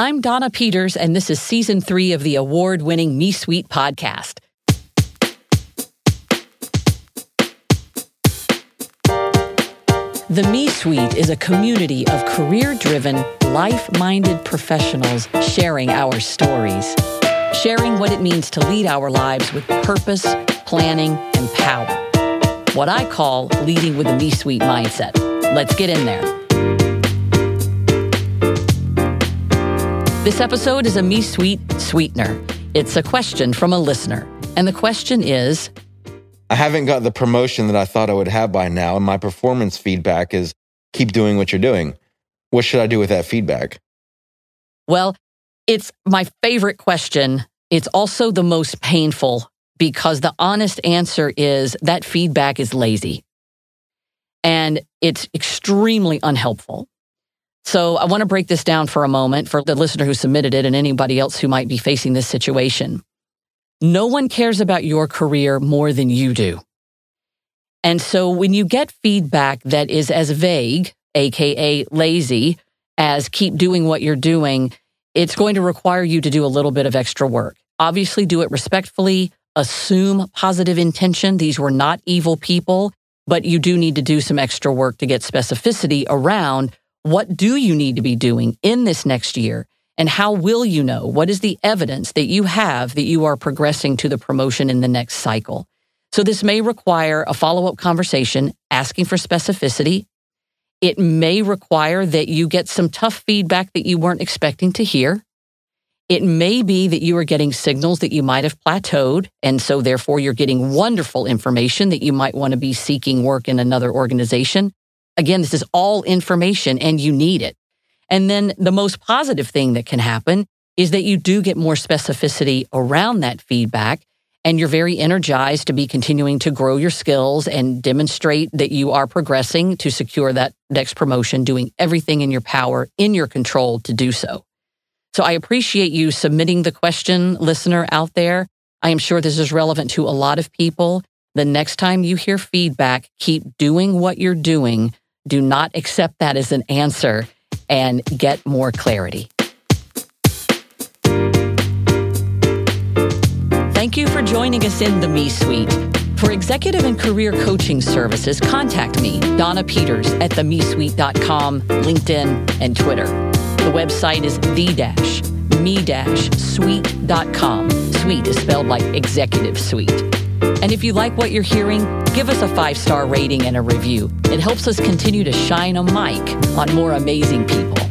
I'm Donna Peters, and this is season three of the award winning Me Suite podcast. The Me Suite is a community of career driven, life minded professionals sharing our stories, sharing what it means to lead our lives with purpose, planning, and power. What I call leading with a Me Suite mindset. Let's get in there. This episode is a Me Suite suitener. It's a question from a listener. And the question is I haven't got the promotion that I thought I would have by now. And my performance feedback is keep doing what you're doing. What should I do with that feedback? Well, it's my favorite question. It's also the most painful because the honest answer is that feedback is lazy and it's extremely unhelpful. So I want to break this down for a moment for the listener who submitted it and anybody else who might be facing this situation. No one cares about your career more than you do. And so when you get feedback that is as vague, AKA lazy, as keep doing what you're doing, it's going to require you to do a little bit of extra work. Obviously, do it respectfully, assume positive intention. These were not evil people, but you do need to do some extra work to get specificity around what do you need to be doing in this next year? And how will you know? What is the evidence that you have that you are progressing to the promotion in the next cycle? So this may require a follow up conversation asking for specificity. It may require that you get some tough feedback that you weren't expecting to hear. It may be that you are getting signals that you might have plateaued. And so therefore you're getting wonderful information that you might want to be seeking work in another organization. Again, this is all information and you need it. And then the most positive thing that can happen is that you do get more specificity around that feedback and you're very energized to be continuing to grow your skills and demonstrate that you are progressing to secure that next promotion, doing everything in your power, in your control to do so. So I appreciate you submitting the question, listener out there. I am sure this is relevant to a lot of people. The next time you hear feedback, keep doing what you're doing do not accept that as an answer and get more clarity. Thank you for joining us in the Me Suite. For executive and career coaching services, contact me, Donna Peters, at themesuite.com, LinkedIn, and Twitter. The website is the-me-suite.com. Suite is spelled like executive suite. And if you like what you're hearing, give us a five star rating and a review. It helps us continue to shine a mic on more amazing people.